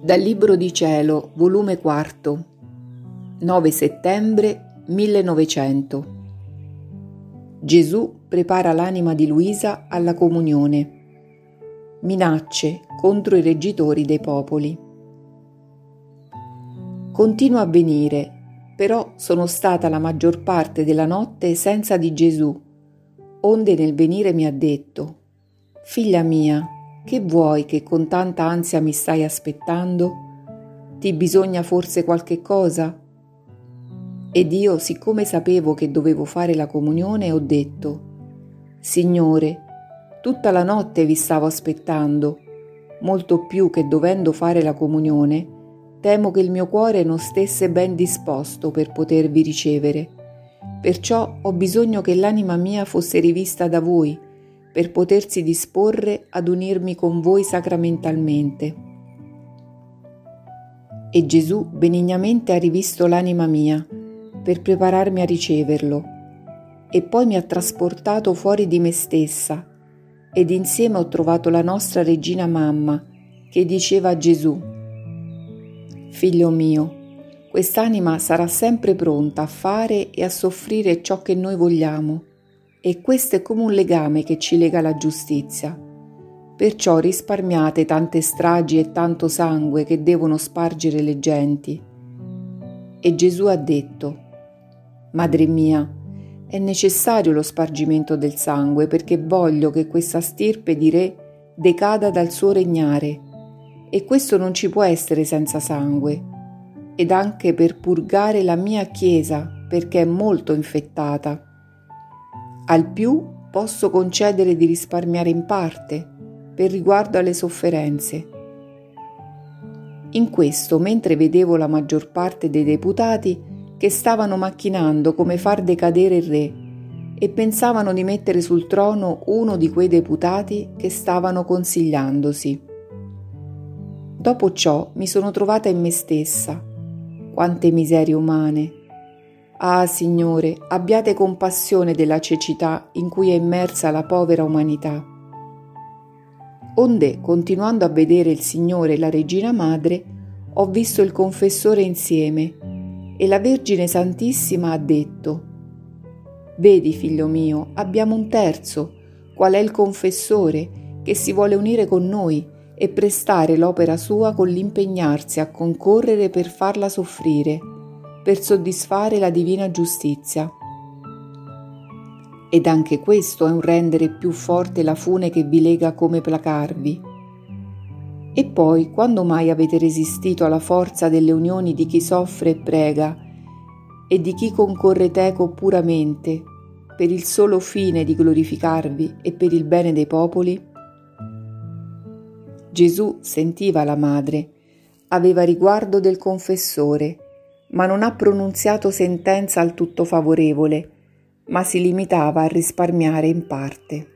Dal Libro di Cielo, volume 4, 9 settembre 1900. Gesù prepara l'anima di Luisa alla comunione. Minacce contro i reggitori dei popoli. Continua a venire, però sono stata la maggior parte della notte senza di Gesù, onde nel venire mi ha detto, Figlia mia, che vuoi che con tanta ansia mi stai aspettando? Ti bisogna forse qualche cosa? Ed io, siccome sapevo che dovevo fare la comunione, ho detto, Signore, tutta la notte vi stavo aspettando, molto più che dovendo fare la comunione, temo che il mio cuore non stesse ben disposto per potervi ricevere. Perciò ho bisogno che l'anima mia fosse rivista da voi, per potersi disporre ad unirmi con voi sacramentalmente. E Gesù benignamente ha rivisto l'anima mia per prepararmi a riceverlo e poi mi ha trasportato fuori di me stessa ed insieme ho trovato la nostra regina mamma che diceva a Gesù, Figlio mio, quest'anima sarà sempre pronta a fare e a soffrire ciò che noi vogliamo e questo è come un legame che ci lega alla giustizia. Perciò risparmiate tante stragi e tanto sangue che devono spargere le genti. E Gesù ha detto, Madre mia, è necessario lo spargimento del sangue perché voglio che questa stirpe di re decada dal suo regnare e questo non ci può essere senza sangue ed anche per purgare la mia Chiesa perché è molto infettata al più posso concedere di risparmiare in parte per riguardo alle sofferenze. In questo, mentre vedevo la maggior parte dei deputati che stavano macchinando come far decadere il re e pensavano di mettere sul trono uno di quei deputati che stavano consigliandosi. Dopo ciò mi sono trovata in me stessa. Quante miserie umane, Ah, Signore, abbiate compassione della cecità in cui è immersa la povera umanità. Onde, continuando a vedere il Signore e la Regina Madre, ho visto il confessore insieme e la Vergine Santissima ha detto, Vedi, figlio mio, abbiamo un terzo, qual è il confessore, che si vuole unire con noi e prestare l'opera sua con l'impegnarsi a concorrere per farla soffrire per soddisfare la divina giustizia. Ed anche questo è un rendere più forte la fune che vi lega come placarvi. E poi, quando mai avete resistito alla forza delle unioni di chi soffre e prega e di chi concorre teco puramente per il solo fine di glorificarvi e per il bene dei popoli? Gesù sentiva la madre, aveva riguardo del confessore ma non ha pronunziato sentenza al tutto favorevole, ma si limitava a risparmiare in parte.